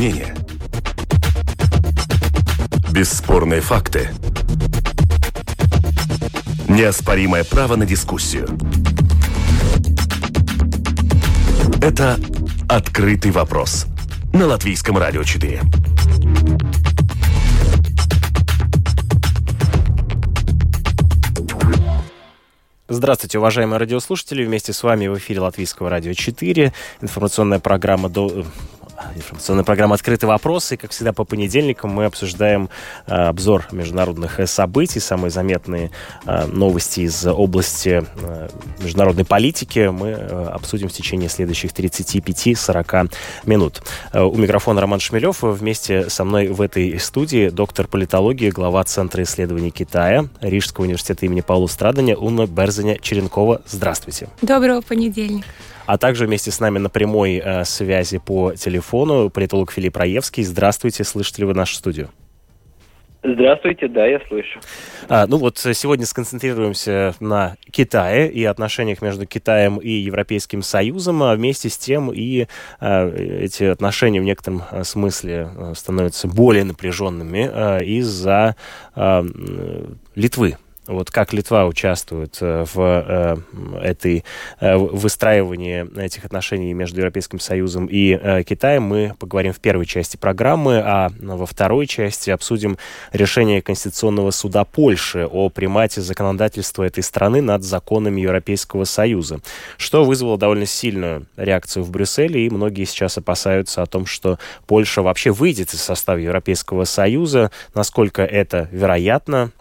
мнения. Бесспорные факты. Неоспоримое право на дискуссию. Это «Открытый вопрос» на Латвийском радио 4. Здравствуйте, уважаемые радиослушатели. Вместе с вами в эфире Латвийского радио 4. Информационная программа до информационная программа «Открытый вопрос». И, как всегда, по понедельникам мы обсуждаем э, обзор международных э, событий, самые заметные э, новости из области э, международной политики. Мы э, обсудим в течение следующих 35-40 минут. Э, у микрофона Роман Шмелев. Вместе со мной в этой студии доктор политологии, глава Центра исследований Китая Рижского университета имени Паула Страдания Уна Берзаня Черенкова. Здравствуйте. Доброго понедельника а также вместе с нами на прямой э, связи по телефону политолог Филипп Раевский. Здравствуйте, слышите ли вы нашу студию? Здравствуйте, да, я слышу. А, ну вот сегодня сконцентрируемся на Китае и отношениях между Китаем и Европейским Союзом, а вместе с тем и а, эти отношения в некотором а, смысле становятся более напряженными а, из-за а, Литвы вот как Литва участвует э, в э, этой э, выстраивании этих отношений между Европейским Союзом и Китаем, мы поговорим в первой части программы, а во второй части обсудим решение Конституционного суда Польши о примате законодательства этой страны над законами Европейского Союза, что вызвало довольно сильную реакцию в Брюсселе, и многие сейчас опасаются о том, что Польша вообще выйдет из состава Европейского Союза, насколько это вероятно,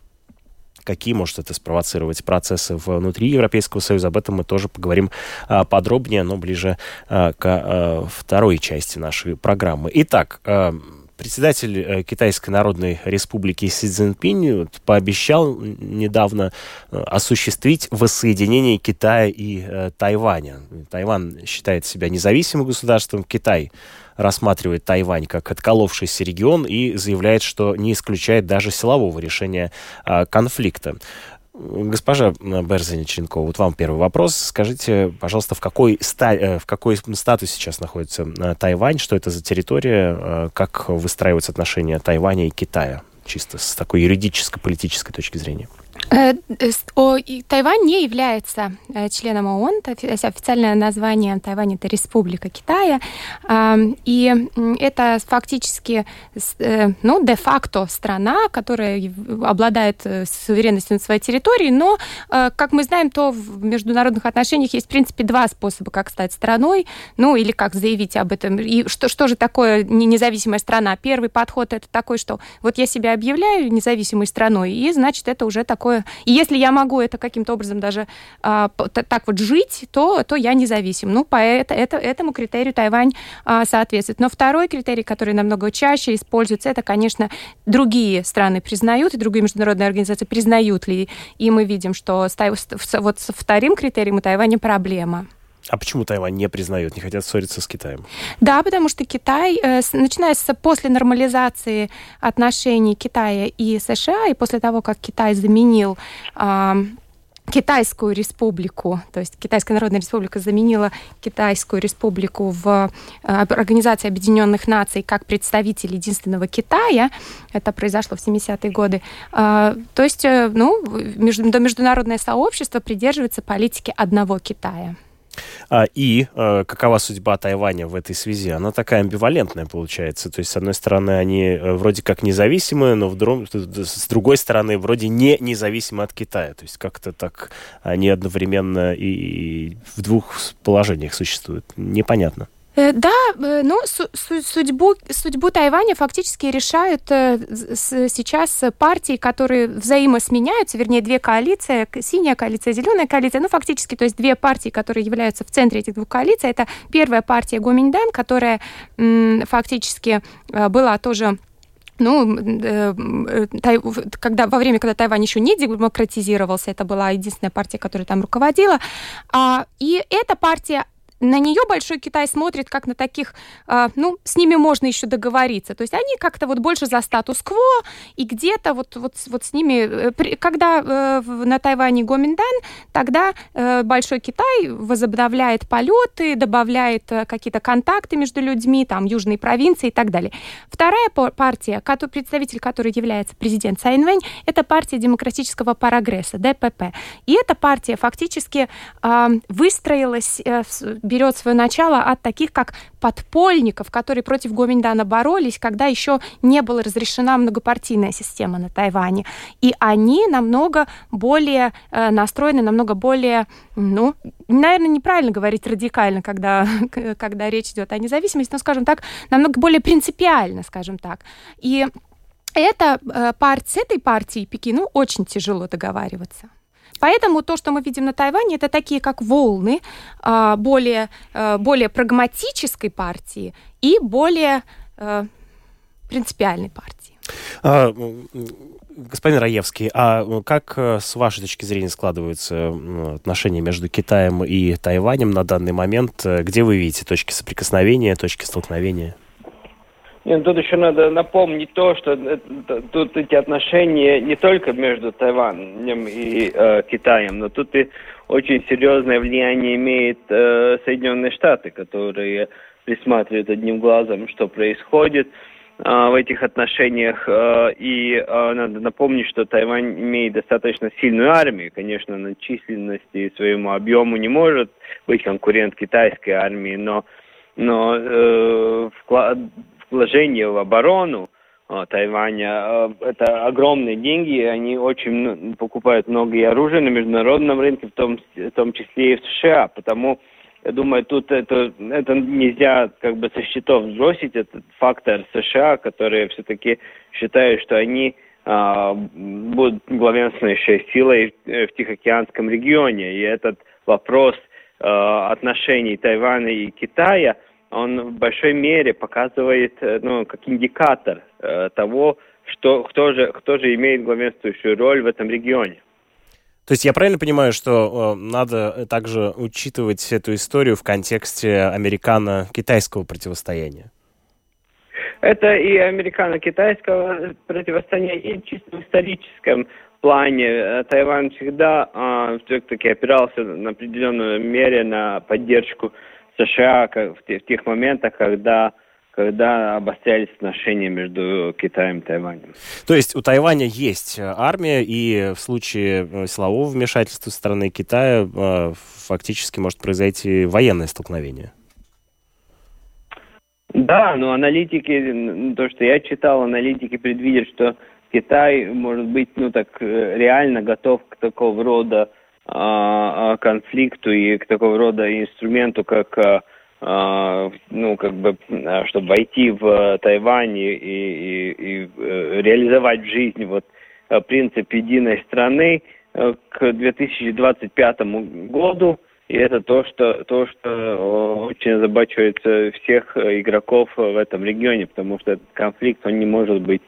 какие может это спровоцировать процессы внутри Европейского Союза. Об этом мы тоже поговорим а, подробнее, но ближе а, к а, второй части нашей программы. Итак, Председатель э, Китайской Народной Республики Си Цзиньпинь пообещал недавно э, осуществить воссоединение Китая и э, Тайваня. Тайвань считает себя независимым государством, Китай рассматривает Тайвань как отколовшийся регион и заявляет, что не исключает даже силового решения а, конфликта. Госпожа Берзани Черенкова, вот вам первый вопрос. Скажите, пожалуйста, в какой, ста... Э, в какой статусе сейчас находится э, Тайвань? Что это за территория? Э, как выстраиваются отношения Тайваня и Китая? Чисто с такой юридическо-политической точки зрения. Э, Тайвань не является э, членом ООН. Официальное название Тайвань это Республика Китая. И это фактически, э, ну, де-факто страна, которая обладает суверенностью на своей территории, но, как мы знаем, то в международных отношениях есть, в принципе, два способа, как стать страной, ну, или как заявить об этом. И что, что же такое независимая страна? Первый подход это такой, что вот я себя объявляю независимой страной, и, значит, это уже такое и если я могу это каким-то образом даже а, так вот жить, то, то я независим. Ну, по это, это, этому критерию Тайвань а, соответствует. Но второй критерий, который намного чаще используется, это, конечно, другие страны признают, и другие международные организации признают ли. И мы видим, что с, вот со вторым критерием у Тайваня проблема. А почему Тайвань не признают, не хотят ссориться с Китаем? Да, потому что Китай, э, начиная с после нормализации отношений Китая и США, и после того, как Китай заменил Китайскую республику, то есть Китайская Народная Республика заменила Китайскую республику в э, Организации Объединенных Наций как представитель единственного Китая. Это произошло в 70-е годы. А, то есть, э, ну, международное сообщество придерживается политики одного Китая. А, и э, какова судьба Тайваня в этой связи? Она такая амбивалентная получается. То есть, с одной стороны, они э, вроде как независимые, но вдруг, с другой стороны, вроде не независимы от Китая. То есть, как-то так они одновременно и в двух положениях существуют. Непонятно. Э, да, э, ну, судьбу, судьбу Тайваня фактически решают э, сейчас партии, которые взаимосменяются, вернее, две коалиции, синяя коалиция, зеленая коалиция, ну, фактически, то есть две партии, которые являются в центре этих двух коалиций. Это первая партия Гоминьдан, которая фактически была тоже ну, когда, во время, когда Тайвань еще не демократизировался, это была единственная партия, которая там руководила. А, и эта партия на нее Большой Китай смотрит как на таких, а, ну, с ними можно еще договориться. То есть они как-то вот больше за статус-кво, и где-то вот, вот, вот с ними, э, когда э, на Тайване Гоминдан, тогда э, Большой Китай возобновляет полеты, добавляет какие-то контакты между людьми, там, южные провинции и так далее. Вторая партия, представитель которой является президент Цайн Вэнь, это партия демократического прогресса, ДПП. И эта партия фактически выстроилась берет свое начало от таких, как подпольников, которые против Гоминдана боролись, когда еще не была разрешена многопартийная система на Тайване. И они намного более э, настроены, намного более, ну, наверное, неправильно говорить радикально, когда, когда речь идет о независимости, но, скажем так, намного более принципиально, скажем так. И это, э, с этой партией Пекину очень тяжело договариваться. Поэтому то, что мы видим на Тайване, это такие как волны а, более, э, более прагматической партии и более э, принципиальной партии. А, господин Раевский, а как э, с вашей точки зрения складываются отношения между Китаем и Тайванем на данный момент? Где вы видите точки соприкосновения, точки столкновения? Нет, тут еще надо напомнить то, что это, тут эти отношения не только между Тайванем и э, Китаем, но тут и очень серьезное влияние имеет э, Соединенные Штаты, которые присматривают одним глазом, что происходит э, в этих отношениях. Э, и э, надо напомнить, что Тайвань имеет достаточно сильную армию. Конечно, на численности и своему объему не может быть конкурент китайской армии, но но э, вклад, вложения в оборону э, Тайваня. Э, это огромные деньги, они очень покупают много и оружия на международном рынке, в том, в том числе и в США. Потому, я думаю, тут это, это нельзя как бы со счетов сбросить, этот фактор США, которые все-таки считают, что они а, будут главенствующей силой в Тихоокеанском регионе. И этот вопрос а, отношений Тайваня и Китая – он в большой мере показывает, э, ну, как индикатор э, того, что, кто, же, кто же имеет главенствующую роль в этом регионе. То есть я правильно понимаю, что э, надо также учитывать эту историю в контексте американо-китайского противостояния? Это и американо-китайского противостояния, и чисто в историческом плане. Э, Тайвань всегда э, все-таки опирался на определенную мере на поддержку США в тех моментах, когда когда обострялись отношения между Китаем и Тайванем. То есть у Тайваня есть э, армия, и в случае э, силового вмешательства со стороны Китая э, фактически может произойти военное столкновение? Да, но аналитики, то, что я читал, аналитики предвидят, что Китай может быть, ну так, реально готов к такого рода конфликту и к такого рода инструменту, как а, ну, как бы, чтобы войти в Тайвань и, и, и э, реализовать в жизни вот принцип единой страны э, к 2025 году. И это то, что, то, что очень озабачивает всех игроков в этом регионе, потому что этот конфликт, он не может быть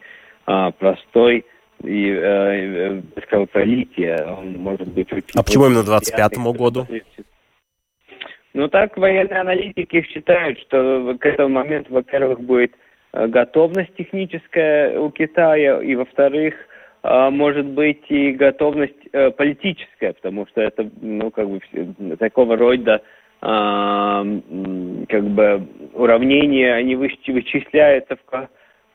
а, простой, и э, э кровопролития, он может быть очень... А почему именно 25 году? Ну так военные аналитики считают, что к этому моменту, во-первых, будет э, готовность техническая у Китая, и во-вторых, э, может быть и готовность политическая, потому что это, ну, как бы, такого рода как бы уравнения, они вычисляются в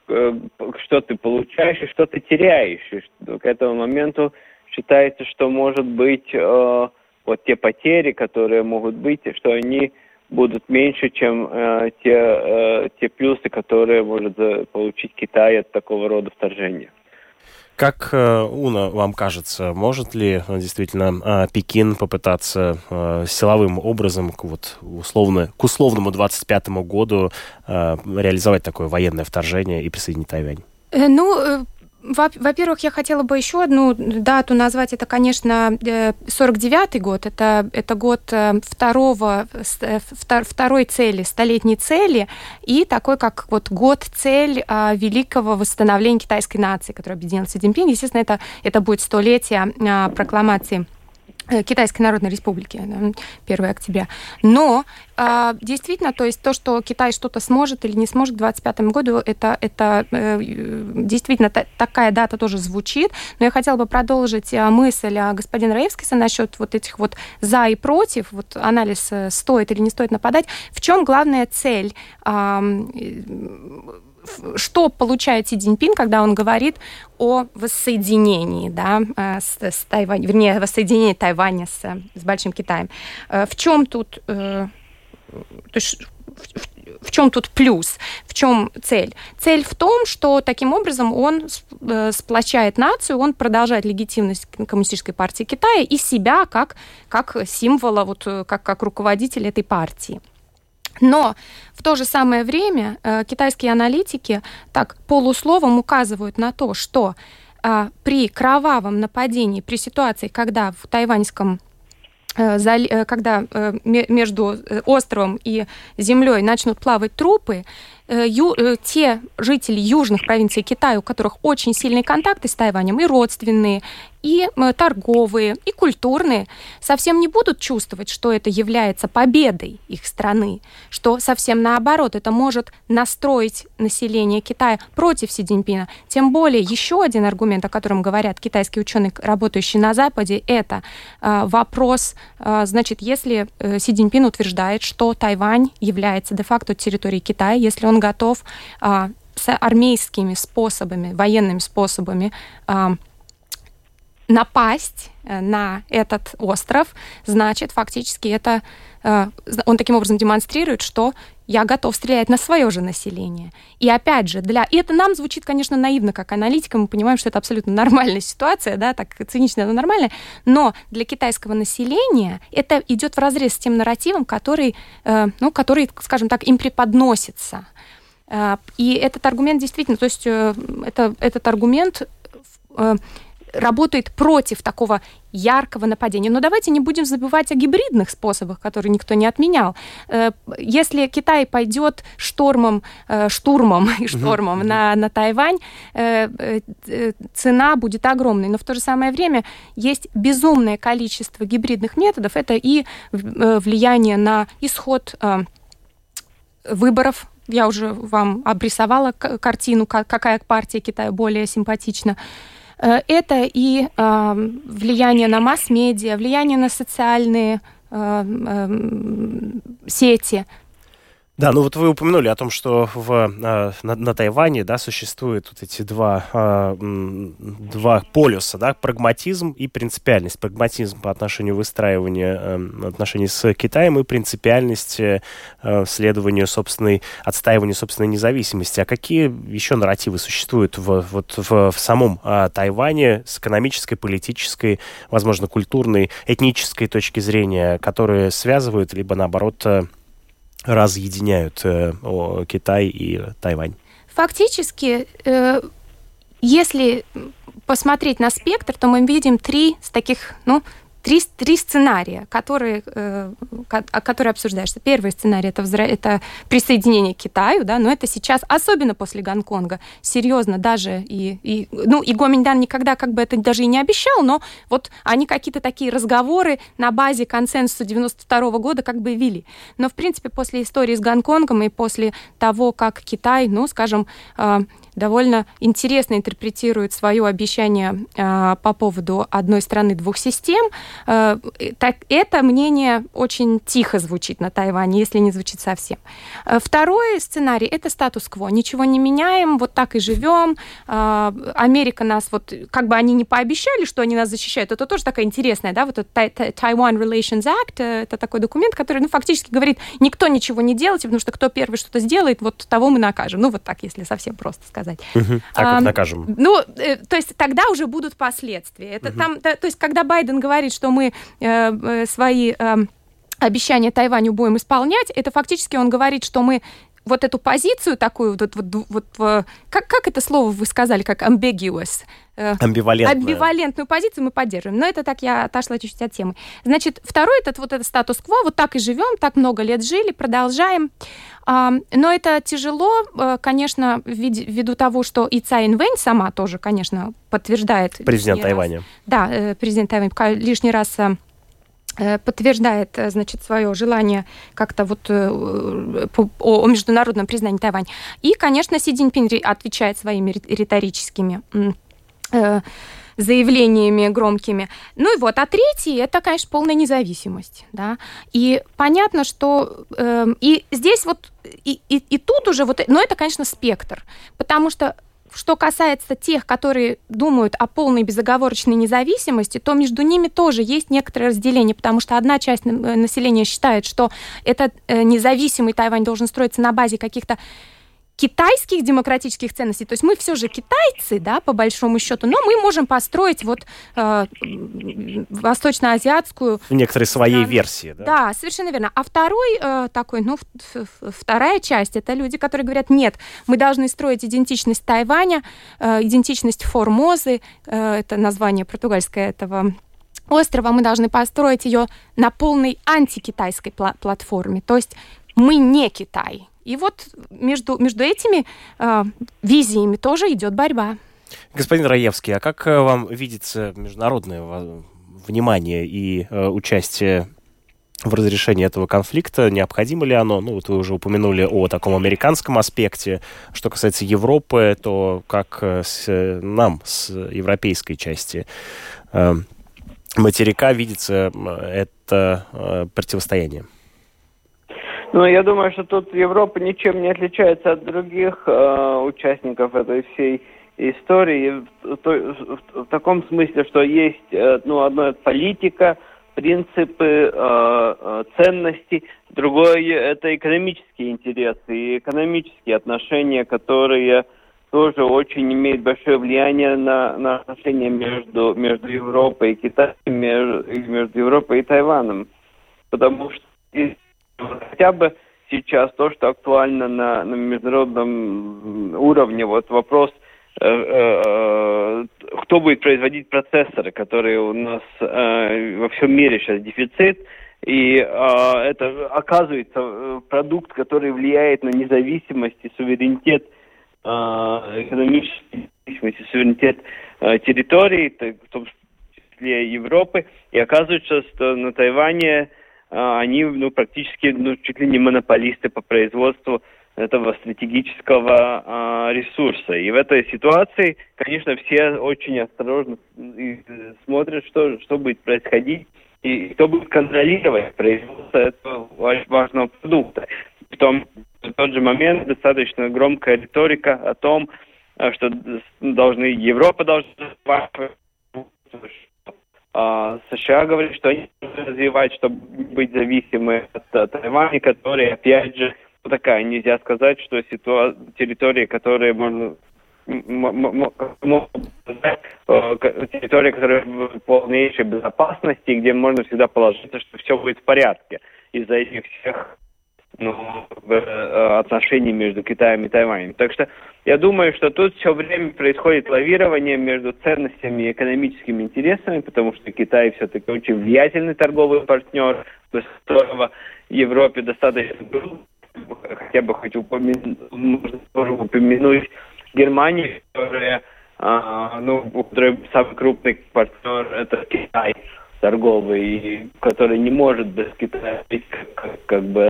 что ты получаешь и что ты теряешь. И к этому моменту считается, что может быть э, вот те потери, которые могут быть, что они будут меньше, чем э, те, э, те плюсы, которые может получить Китай от такого рода вторжения. Как, э, Уна, вам кажется, может ли э, действительно э, Пекин попытаться силовым образом к, вот, условно, к условному 25 году реализовать такое военное вторжение и присоединить Тайвань? Ну, во-первых, я хотела бы еще одну дату назвать. Это, конечно, 49-й год. Это, это год второго, второй цели, столетней цели, и такой, как вот год цель великого восстановления китайской нации, которая объединила Си Цзиньпин. Естественно, это, это будет столетие прокламации Э, Китайской Народной Республики, 1 октября. Но а, действительно, то есть то, что Китай что-то сможет или не сможет к 2025 году, это, это э, действительно такая дата тоже звучит. Но я хотела бы продолжить э, мысль господина Раевскиса насчет вот этих вот за и против, вот анализ стоит или не стоит нападать. В чем главная цель что получает Си Цзиньпин, когда он говорит о воссоединении, да, э, с, с Тайвань, вернее, воссоединении Тайваня с, с Большим Китаем. Э, в чем тут, э, то есть, в, в чем тут плюс, в чем цель? Цель в том, что таким образом он сплочает нацию, он продолжает легитимность Коммунистической партии Китая и себя как, как символа, вот, как, как руководителя этой партии. Но в то же самое время э, китайские аналитики так полусловом указывают на то, что э, при кровавом нападении, при ситуации, когда в тайваньском э, э, когда э, между островом и землей начнут плавать трупы, те жители южных провинций Китая, у которых очень сильные контакты с Тайванем, и родственные, и торговые, и культурные совсем не будут чувствовать, что это является победой их страны, что совсем наоборот, это может настроить население Китая против Си Цзиньпина. Тем более, еще один аргумент, о котором говорят китайские ученые, работающие на Западе, это э, вопрос, э, значит, если э, Си Цзиньпин утверждает, что Тайвань является де-факто территорией Китая, если он готов э, с армейскими способами, военными способами э, напасть э, на этот остров, значит, фактически это э, он таким образом демонстрирует, что я готов стрелять на свое же население. И опять же, для... И это нам звучит, конечно, наивно, как аналитика, мы понимаем, что это абсолютно нормальная ситуация, да, так цинично, но нормально, но для китайского населения это идет в разрез с тем нарративом, который, э, ну, который, скажем так, им преподносится. И этот аргумент действительно, то есть это, этот аргумент работает против такого яркого нападения. Но давайте не будем забывать о гибридных способах, которые никто не отменял. Э, если Китай пойдет штормом, э, штурмом и штормом mm-hmm. на, на Тайвань, э, цена будет огромной. Но в то же самое время есть безумное количество гибридных методов. Это и влияние на исход выборов я уже вам обрисовала картину, какая партия Китая более симпатична. Э, это и влияние на масс-медиа, влияние на социальные сети, да, ну вот вы упомянули о том, что в, э, на, на Тайване да, существуют вот эти два, э, два полюса, да, прагматизм и принципиальность. Прагматизм по отношению выстраивания э, отношений с Китаем и принципиальность э, следования собственной, отстаивания собственной независимости. А какие еще нарративы существуют в, вот, в, в самом э, Тайване с экономической, политической, возможно, культурной, этнической точки зрения, которые связывают, либо наоборот разъединяют э, Китай и Тайвань? Фактически, э, если посмотреть на спектр, то мы видим три с таких, ну, три, три сценария, которые, э, которые обсуждаются. Первый сценарий это, взра... это присоединение к Китаю, да, но это сейчас, особенно после Гонконга, серьезно даже и, и ну, и Гоминьдан никогда как бы это даже и не обещал, но вот они какие-то такие разговоры на базе консенсуса 92 -го года как бы вели. Но, в принципе, после истории с Гонконгом и после того, как Китай, ну, скажем, э, довольно интересно интерпретирует свое обещание э, по поводу одной страны двух систем. Э, так, это мнение очень тихо звучит на Тайване, если не звучит совсем. Э, второй сценарий – это статус-кво. Ничего не меняем, вот так и живем. Э, Америка нас, вот как бы они не пообещали, что они нас защищают, это тоже такая интересная, да, вот этот Taiwan Relations Act, э, это такой документ, который, ну, фактически говорит, никто ничего не делает, потому что кто первый что-то сделает, вот того мы накажем. Ну, вот так, если совсем просто сказать сказать. Угу. Так а, накажем. Ну, э, то есть тогда уже будут последствия. Это угу. там, то, то есть когда Байден говорит, что мы э, э свои э, обещания Тайваню будем исполнять, это фактически он говорит, что мы вот эту позицию такую, вот, вот, вот, вот как, как это слово вы сказали, как ambiguous? Э, Амбивалентную. Амбивалентную позицию мы поддерживаем. Но это так я отошла чуть-чуть от темы. Значит, второй этот вот этот статус-кво, вот так и живем, так много лет жили, продолжаем. Но это тяжело, э, конечно, ввиду того, что и Цай Инвэнь сама тоже, конечно, подтверждает. Президент Тайваня. Раз, да, э, президент Тайваня лишний раз подтверждает, значит, свое желание как-то вот о международном признании Тайваня. И, конечно, Си Цзиньпин отвечает своими риторическими заявлениями громкими. Ну и вот, а третий это, конечно, полная независимость, да. И понятно, что э, и здесь вот и, и, и тут уже вот, но это, конечно, спектр, потому что что касается тех, которые думают о полной безоговорочной независимости, то между ними тоже есть некоторое разделение, потому что одна часть населения считает, что этот э, независимый Тайвань должен строиться на базе каких-то китайских демократических ценностей. То есть мы все же китайцы, да, по большому счету, но мы можем построить вот э, восточно-азиатскую... В некоторой своей страну. версии, да? Да, совершенно верно. А второй э, такой, ну, вторая часть, это люди, которые говорят, нет, мы должны строить идентичность Тайваня, э, идентичность Формозы, э, это название португальское этого острова, мы должны построить ее на полной антикитайской пла платформе. То есть мы не Китай, и вот между, между этими э, визиями тоже идет борьба. Господин Раевский, а как э, вам видится международное внимание и э, участие в разрешении этого конфликта, необходимо ли оно? Ну, вот вы уже упомянули о таком американском аспекте. Что касается Европы, то как э, с, нам, с европейской части э, материка, видится это э, противостояние? Ну, я думаю, что тут Европа ничем не отличается от других э, участников этой всей истории в, в, в таком смысле, что есть э, ну, это политика, принципы, э, э, ценности, другое это экономические интересы и экономические отношения, которые тоже очень имеют большое влияние на, на отношения между, между Европой и Китаем, между, между Европой и Тайваном. Потому что хотя бы сейчас то, что актуально на, на международном уровне, вот вопрос, э, э, кто будет производить процессоры, которые у нас э, во всем мире сейчас дефицит, и э, это оказывается э, продукт, который влияет на независимость и суверенитет э, экономический независимость и суверенитет э, территории, в том числе Европы, и оказывается, что на Тайване они ну, практически ну, чуть ли не монополисты по производству этого стратегического а, ресурса. И в этой ситуации, конечно, все очень осторожно смотрят, что, что будет происходить и кто будет контролировать производство этого важного продукта. В, том, в тот же момент достаточно громкая риторика о том, а, что должны Европа должна а, США говорят, что они развивать, чтобы быть зависимы от Тайваня, который, опять же, ну, такая, нельзя сказать, что ситуа- территория, которая можно территория, которая в полнейшей безопасности, где можно всегда положиться, что все будет в порядке из-за этих всех ну, э, отношений между Китаем и Тайванем. Так что я думаю, что тут все время происходит лавирование между ценностями и экономическими интересами, потому что Китай все-таки очень влиятельный торговый партнер, без которого Европе достаточно хотя бы хоть упомянуть, можно тоже упомянуть Германию, которая, а, ну, которая самый крупный партнер это Китай торговый, который не может без Китая как, как, бы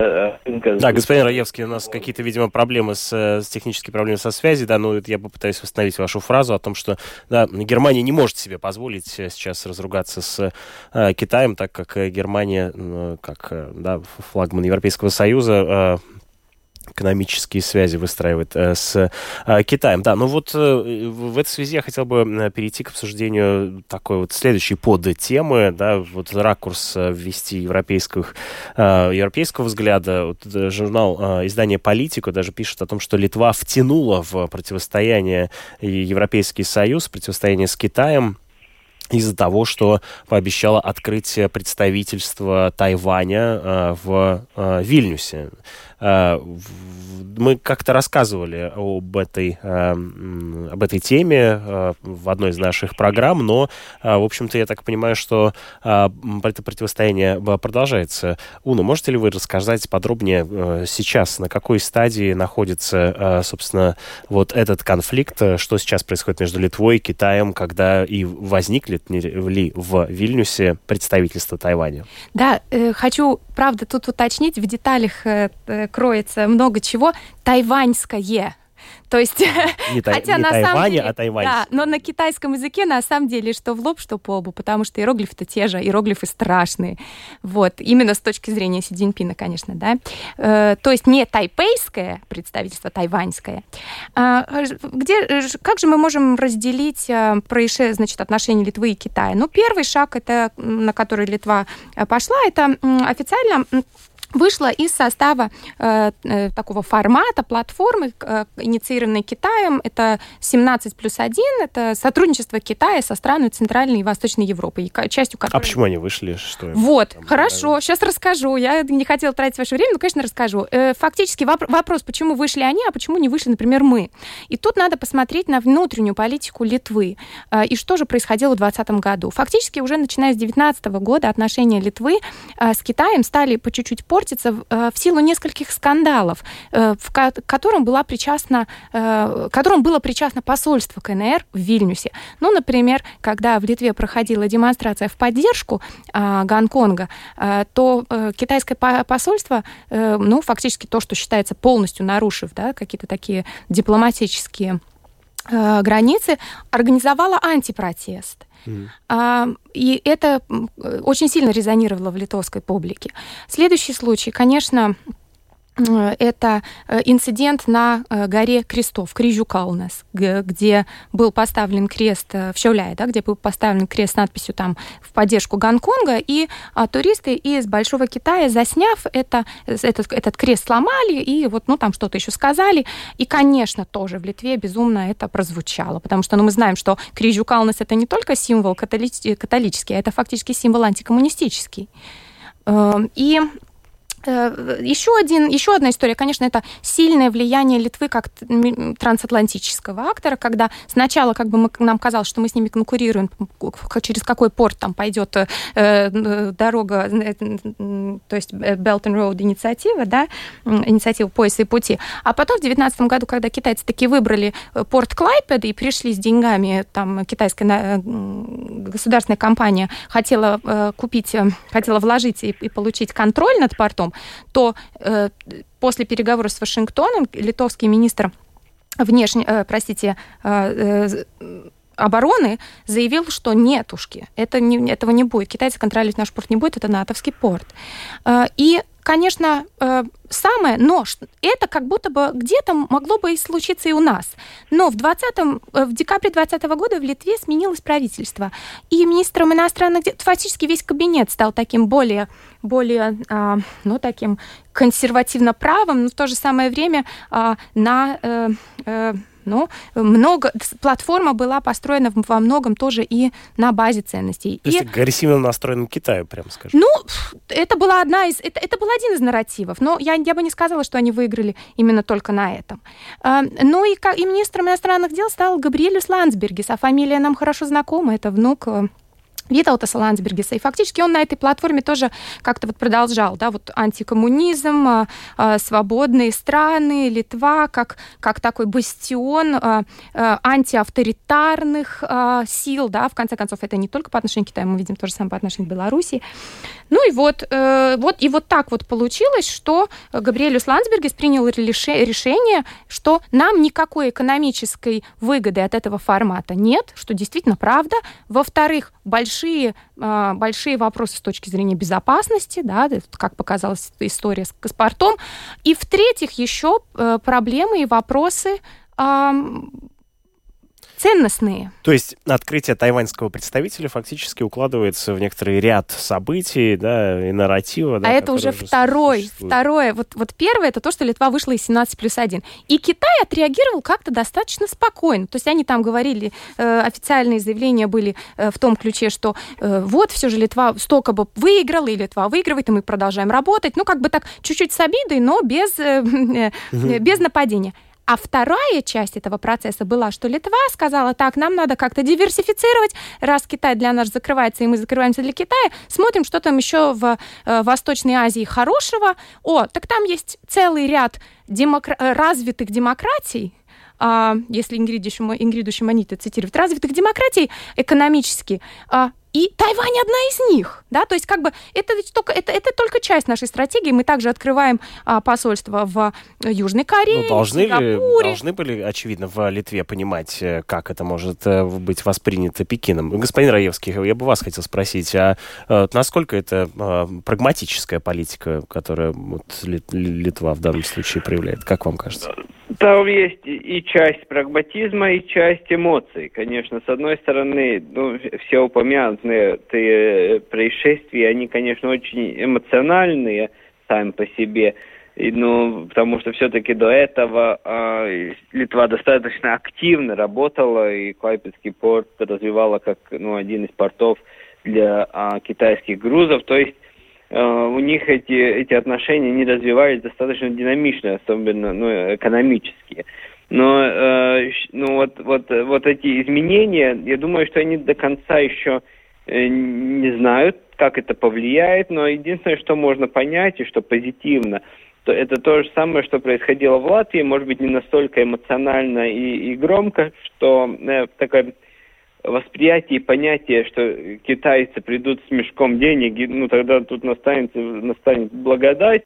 э, Да, господин Раевский, у нас какие-то, видимо, проблемы с, э, с технические проблемы со связью, да, но я попытаюсь восстановить вашу фразу о том, что да, Германия не может себе позволить э, сейчас разругаться с э, Китаем, так как Германия, э, как э, да, флагман Европейского Союза, э, экономические связи выстраивает э, с э, Китаем. Да, ну вот э, в этой связи я хотел бы перейти к обсуждению такой вот следующей подтемы, да, вот ракурс ввести европейских, европейского взгляда. Вот журнал издание «Политику» даже пишет о том, что Литва втянула в противостояние Европейский Союз, противостояние с Китаем, из-за того, что пообещала открыть представительство Тайваня в Вильнюсе. Мы как-то рассказывали об этой, об этой теме в одной из наших программ, но, в общем-то, я так понимаю, что это противостояние продолжается. Уна, можете ли вы рассказать подробнее сейчас, на какой стадии находится, собственно, вот этот конфликт, что сейчас происходит между Литвой и Китаем, когда и возникли ли в Вильнюсе представительство Тайваня? Да, э, хочу, правда, тут уточнить, в деталях э, э, кроется много чего. Тайваньское то есть, не хотя не на Тайване, самом деле, а Тайвань. Да, но на китайском языке на самом деле что в лоб, что по лбу, потому что иероглифы-то те же, иероглифы страшные. Вот, именно с точки зрения Си Цзиньпина, конечно, да. Э, то есть не тайпейское представительство, тайваньское. А, где, как же мы можем разделить а, происшествие, значит, отношения Литвы и Китая? Ну, первый шаг, это, на который Литва э, пошла, это официально вышла из состава э, э, такого формата платформы, э, инициированной Китаем. Это 17 плюс 1, это сотрудничество Китая со странами Центральной и Восточной Европы, и частью которой... А почему они вышли? Что вот, хорошо, сейчас расскажу. Я не хотела тратить ваше время, но, конечно, расскажу. Э, фактически вопрос, почему вышли они, а почему не вышли, например, мы. И тут надо посмотреть на внутреннюю политику Литвы э, и что же происходило в 2020 году. Фактически уже начиная с 2019 года отношения Литвы э, с Китаем стали по чуть-чуть портится э, в силу нескольких скандалов, э, к которым, была причастна, э, которым было причастно посольство КНР в Вильнюсе. Ну, например, когда в Литве проходила демонстрация в поддержку Гонконга, то китайское посольство, ну, фактически то, что считается полностью нарушив да, какие-то такие дипломатические границы, организовала антипротест. А, и это очень сильно резонировало в литовской публике. Следующий случай, конечно, Э, это э, инцидент на э, горе Крестов, Крижу Каунас, где был поставлен крест в Щауляе, да, где был поставлен крест с надписью там в поддержку Гонконга, и а, туристы из Большого Китая, засняв это, этот, этот крест сломали, и вот, ну, там что-то еще сказали, и, конечно, тоже в Литве безумно это прозвучало, потому что, ну, мы знаем, что Крижу Каунас это не только символ католический, а это фактически символ антикоммунистический. И Э, еще, один, еще одна история, конечно, это сильное влияние Литвы как трансатлантического актора, когда сначала как бы мы, нам казалось, что мы с ними конкурируем, через какой порт там пойдет э, э дорога, э, то есть Belt and Road инициатива, да, инициатива пояса и пути. А потом в 2019 году, когда китайцы таки выбрали порт Клайпед и пришли с деньгами, там китайская государственная компания хотела купить, хотела вложить и, и получить контроль над портом, то э, после переговоров с Вашингтоном литовский министр внешне, э, простите, э, э, обороны заявил, что нетушки, это не, этого не будет. Китайцы контролировать наш порт не будет, это натовский порт. Э, и конечно, э, самое, но это как будто бы где-то могло бы и случиться и у нас. Но в, 20 э, в декабре 2020 года в Литве сменилось правительство, и министром иностранных дел, фактически весь кабинет стал таким более, более а, ну, таким консервативно-правым, но в то же самое время а, на но много, платформа была построена во многом тоже и на базе ценностей. То есть и... агрессивно настроенным Китаю, прям скажем. Ну, это была одна из, это, это был один из нарративов, но я, я бы не сказала, что они выиграли именно только на этом. А, ну и, и министром иностранных дел стал Габриэлюс Ландсбергис, а фамилия нам хорошо знакома, это внук э, Виталта Ландсбергиса. И фактически он на этой платформе тоже как-то вот продолжал, да, вот антикоммунизм, а, а, свободные страны, Литва, как, как такой бастион а, антиавторитарных сил, да, в конце концов, это не только по отношению к Китаю, мы видим то же самое по отношению к Беларуси. Ну и вот, э, вот, и вот так вот получилось, что Габриэлюс Ландсбергис принял решение, что нам никакой экономической выгоды от этого формата нет, что действительно правда. Во-вторых, большие большие, а, большие вопросы с точки зрения безопасности, да, как показалась история с паспортом. И в-третьих, еще э, проблемы и вопросы ценностные. То есть открытие тайваньского представителя фактически укладывается в некоторый ряд событий, да, и нарратива. Да, а это уже второй, существует. второе. Вот, вот первое, это то, что Литва вышла из 17 плюс 1. И Китай отреагировал как-то достаточно спокойно. То есть они там говорили, э, официальные заявления были э, в том ключе, что э, вот все же Литва столько бы выиграла, и Литва выигрывает, и мы продолжаем работать. Ну, как бы так чуть-чуть с обидой, но без, э, э, без нападения. А вторая часть этого процесса была, что Литва сказала, так, нам надо как-то диверсифицировать, раз Китай для нас закрывается, и мы закрываемся для Китая, смотрим, что там еще в э, Восточной Азии хорошего. О, так там есть целый ряд демокра- развитых демократий, а, если Ингриду, Шимонита цитировать, развитых демократий экономически, а, и Тайвань одна из них, да, то есть как бы это ведь только это, это только часть нашей стратегии. Мы также открываем а, посольство в Южной Корее, ну, должны ли, должны были очевидно в Литве понимать, э, как это может э, быть воспринято Пекином. Господин Раевский, я бы вас хотел спросить, а, а насколько это а, прагматическая политика, которая вот, Литва в данном случае проявляет? Как вам кажется? Там есть и часть прагматизма, и часть эмоций. Конечно, с одной стороны, ну, все упомянутые э, происшествия, они, конечно, очень эмоциональные сами по себе. И, ну, потому что все-таки до этого э, Литва достаточно активно работала, и Клайпецкий порт развивала как ну, один из портов для э, китайских грузов. То есть у них эти, эти отношения не развивались достаточно динамично, особенно ну, экономические. Но э, ну, вот, вот, вот эти изменения, я думаю, что они до конца еще э, не знают, как это повлияет, но единственное, что можно понять и что позитивно, то это то же самое, что происходило в Латвии, может быть, не настолько эмоционально и, и громко, что э, такая восприятие и понятие, что китайцы придут с мешком денег, ну тогда тут настанет, настанет благодать,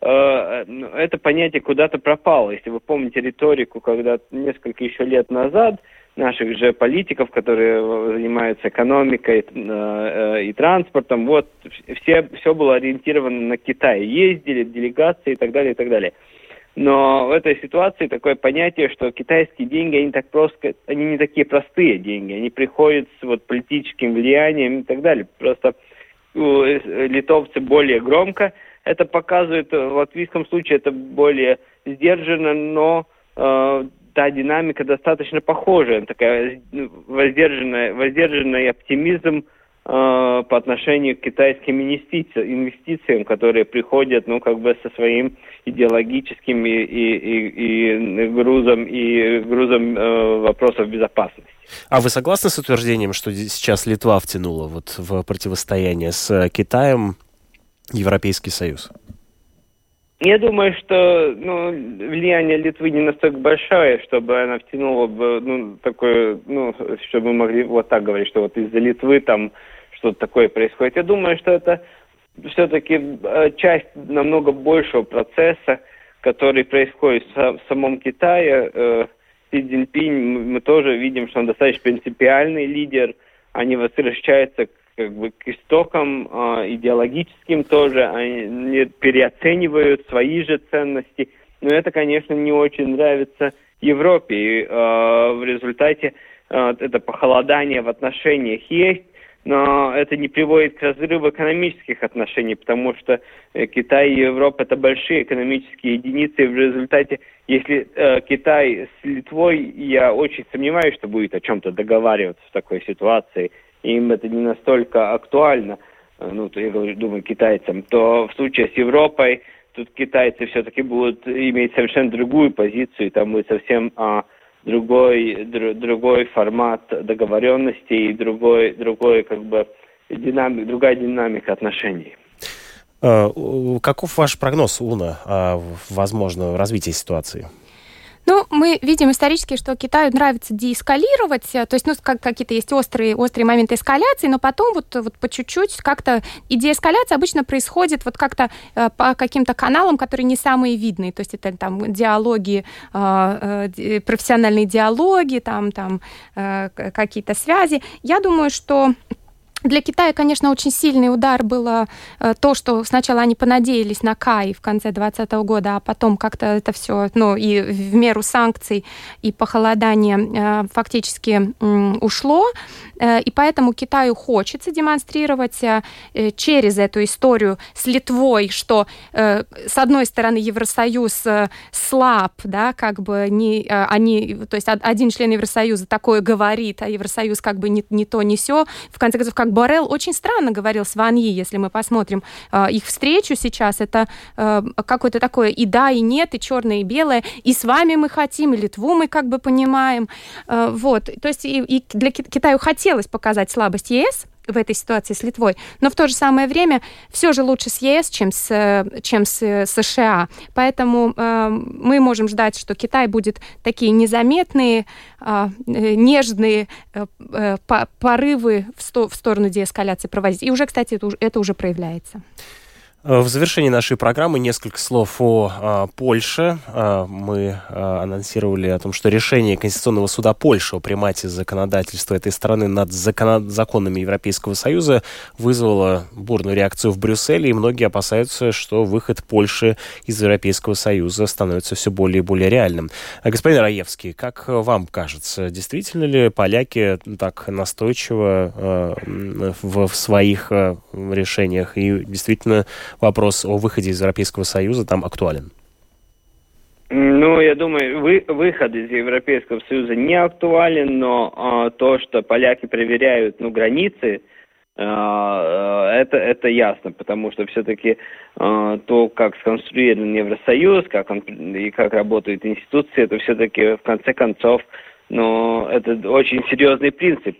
э, ну, это понятие куда-то пропало. Если вы помните риторику, когда несколько еще лет назад наших же политиков, которые занимаются экономикой э, э, и транспортом, вот все, все было ориентировано на Китай. Ездили делегации и так далее, и так далее. Но в этой ситуации такое понятие, что китайские деньги, они так просто, они не такие простые деньги, они приходят с вот политическим влиянием и так далее. Просто э, литовцы более громко это показывают, в латвийском случае это более сдержанно, но э, та динамика достаточно похожая, такая воздержанная, воздержанный оптимизм по отношению к китайским инвестициям, которые приходят, ну, как бы со своим идеологическим и, и, и, и грузом, и грузом э, вопросов безопасности. А вы согласны с утверждением, что сейчас Литва втянула вот в противостояние с Китаем Европейский Союз? Я думаю, что ну, влияние Литвы не настолько большое, чтобы она втянула бы, ну, такое, ну, чтобы мы могли вот так говорить, что вот из-за Литвы там что-то такое происходит. Я думаю, что это все-таки э, часть намного большего процесса, который происходит в самом Китае. Э, Си Цзиньпинь, мы тоже видим, что он достаточно принципиальный лидер. Они возвращаются как бы к истокам э, идеологическим тоже, они переоценивают свои же ценности. Но это, конечно, не очень нравится Европе. И э, в результате это похолодание в отношениях есть но это не приводит к разрыву экономических отношений, потому что э, Китай и Европа это большие экономические единицы, и в результате, если э, Китай с Литвой, я очень сомневаюсь, что будет о чем-то договариваться в такой ситуации, им это не настолько актуально, э, ну, то я говорю, думаю, китайцам, то в случае с Европой тут китайцы все-таки будут иметь совершенно другую позицию, и там будет совсем а, другой, др, другой формат договоренности и другой, другой как бы динамик, другая динамика отношений. Э, каков ваш прогноз, Уна, о возможном развитии ситуации? Ну, мы видим исторически, что Китаю нравится деэскалировать, э, то есть, ну, как, какие-то есть острые, острые моменты эскаляции, но потом вот, вот по чуть-чуть как-то... И деэскаляция обычно происходит вот как-то э, по каким-то каналам, которые не самые видные, то есть это там диалоги, э, э, профессиональные диалоги, там, там э, какие-то связи. Я думаю, что Для Китая, конечно, очень сильный удар было э, то, что сначала они понадеялись на Кай в конце 2020 года, а потом как-то это все, ну, и в меру санкций и похолодания э, фактически ушло. Э, и поэтому Китаю хочется демонстрировать через эту историю с Литвой, что, с одной стороны, Евросоюз слаб, да, как бы не, они, то есть один член Евросоюза такое говорит, а Евросоюз как бы не, не то, не все. В конце концов, как Борел очень странно говорил с Ван Yi, если мы посмотрим их встречу сейчас, это какое-то такое и да, и нет, и черное, и белое, и с вами мы хотим, и Литву мы как бы понимаем. Вот, то есть и, и для Китаю хотелось показать слабость ЕС в этой ситуации с Литвой, но в то же самое время все же лучше с ЕС, чем с, чем с США. Поэтому э, мы можем ждать, что Китай будет такие незаметные, а, э, нежные э, э, порывы в, сто, в сторону деэскаляции проводить. И уже, кстати, это, это уже проявляется. Э, в завершении нашей программы несколько слов о а, Польше. А, мы а, анонсировали о том, что решение Конституционного суда Польши о примате законодательства этой страны над закон... законами Европейского Союза вызвало бурную реакцию в Брюсселе, и многие опасаются, что выход Польши из Европейского Союза становится все более и более реальным. А, господин Раевский, как вам кажется, действительно ли поляки так настойчиво в, в своих решениях и действительно вопрос о выходе из Европейского Союза там актуален? Ну, я думаю, вы, выход из Европейского Союза не актуален, но а, то, что поляки проверяют ну, границы, а, это, это ясно, потому что все-таки а, то, как сконструирован Евросоюз, как он и как работают институции, это все-таки в конце концов но это очень серьезный принцип,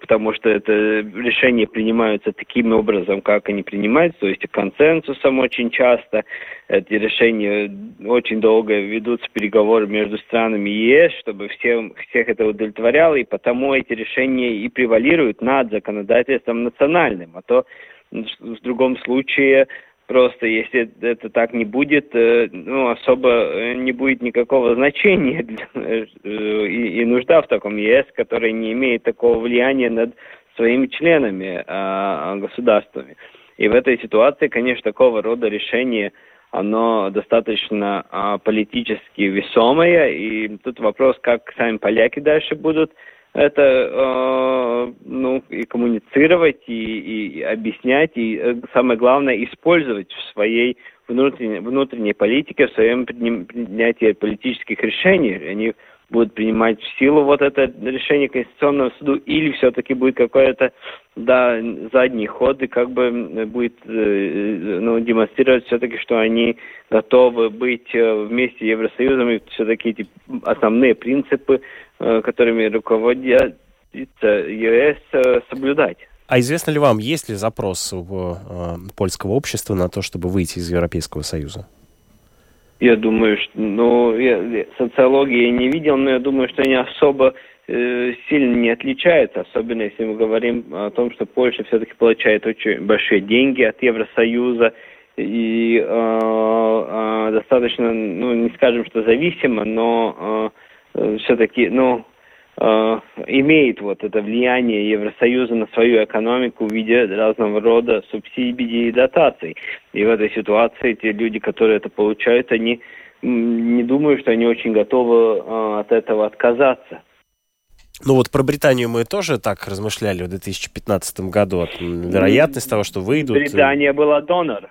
потому что это решения принимаются таким образом, как они принимаются, то есть консенсусом очень часто. Эти решения очень долго ведутся переговоры между странами ЕС, чтобы всем, всех это удовлетворяло, и потому эти решения и превалируют над законодательством национальным. А то в другом случае Просто если это так не будет, э, ну, особо э, не будет никакого значения э, и, и нужда в таком ЕС, который не имеет такого влияния над своими членами а, государствами. И в этой ситуации, конечно, такого рода решение, оно достаточно а, политически весомое, и тут вопрос, как сами поляки дальше будут это э, ну, и коммуницировать, и, и объяснять, и э, самое главное, использовать в своей внутренней, внутренней политике, в своем принятии политических решений. Они будут принимать в силу вот это решение Конституционного суда, или все-таки будет какой-то да, задний ход, и как бы будет э, ну, демонстрировать все-таки, что они готовы быть э, вместе с Евросоюзом, и все-таки эти основные принципы Э, которыми руководится ЕС, э, соблюдать. А известно ли вам, есть ли запрос у э, польского общества на то, чтобы выйти из Европейского Союза? Я думаю, что, ну, я, социологии не видел, но я думаю, что они особо э, сильно не отличаются, особенно если мы говорим о том, что Польша все-таки получает очень большие деньги от Евросоюза и э, э, достаточно, ну, не скажем, что зависимо, но э, Э, все-таки, ну, э, имеет вот это влияние Евросоюза на свою экономику в виде разного рода субсидий и дотаций. И в этой ситуации те люди, которые это получают, они не думаю, что они очень готовы э, от этого отказаться. Ну вот про Британию мы тоже так размышляли в 2015 году. Вероятность того, что выйдут... Британия была донор.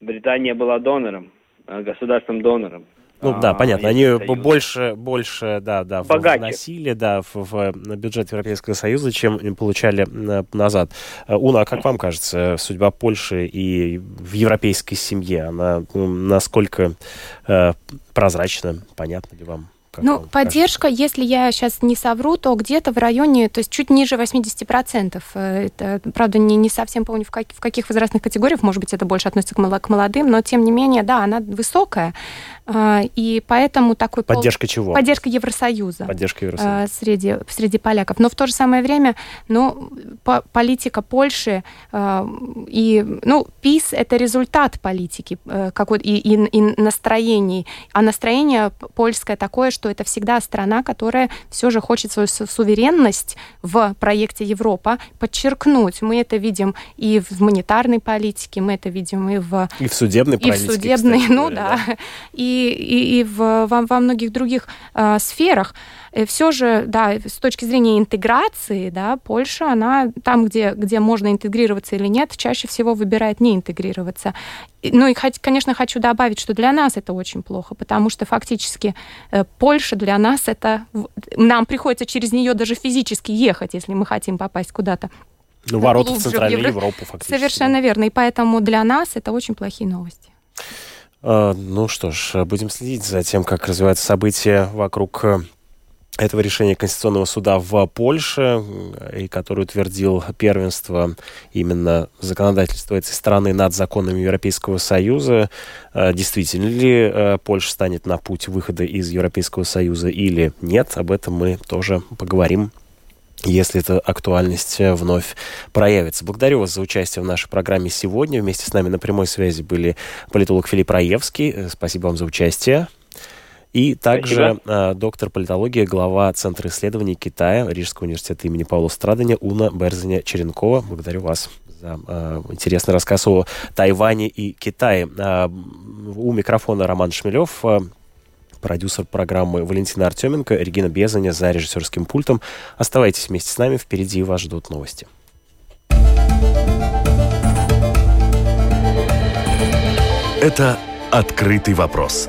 Британия была донором, государственным донором. Ну да, понятно. Они Союз. больше, больше, да, да, Богаче. вносили, да, в, в бюджет Европейского Союза, чем получали назад. Э, Уна, а как вам кажется, судьба Польши и в европейской семье, она насколько э, прозрачна, понятна ли вам? Как ну, поддержка, кажется? если я сейчас не совру, то где-то в районе, то есть чуть ниже 80%. Э, это, правда, не, не совсем помню, в, как, в каких возрастных категориях, может быть, это больше относится к молодым, но тем не менее, да, она высокая. А, и поэтому такой... Поддержка пол... чего? Поддержка Евросоюза. Поддержка Евросоюза. А, среди, среди поляков. Но в то же самое время, ну, по политика Польши и, ну, ПИС — это результат политики какой и, и, и настроений. А настроение польское такое, что что это всегда страна, которая все же хочет свою суверенность в проекте Европа подчеркнуть. Мы это видим и в монетарной политике, мы это видим и в... И в судебной и политике, в судебной, кстати, ну говоря, да, да. и, и, и в, во, во многих других э, сферах. Все же, да, с точки зрения интеграции, да, Польша, она там, где, где можно интегрироваться или нет, чаще всего выбирает не интегрироваться. Ну и, конечно, хочу добавить, что для нас это очень плохо, потому что фактически э, Польша для нас это... Нам приходится через нее даже физически ехать, если мы хотим попасть куда-то. Ну, ворота в Центральную Евро... Европу, фактически. Совершенно да. верно. И поэтому для нас это очень плохие новости. Uh, ну что ж, будем следить за тем, как развиваются события вокруг этого решения Конституционного суда в Польше, и который утвердил первенство именно законодательства этой страны над законами Европейского Союза. Действительно ли Польша станет на путь выхода из Европейского Союза или нет, об этом мы тоже поговорим если эта актуальность вновь проявится. Благодарю вас за участие в нашей программе сегодня. Вместе с нами на прямой связи были политолог Филипп Раевский. Спасибо вам за участие. И также э, доктор политологии, глава Центра исследований Китая Рижского университета имени Павла Страдания Уна Берзиня Черенкова. Благодарю вас за э, интересный рассказ о Тайване и Китае. Э, у микрофона Роман Шмелев. Э, продюсер программы Валентина Артеменко, Регина Безаня за режиссерским пультом. Оставайтесь вместе с нами, впереди вас ждут новости. Это «Открытый вопрос»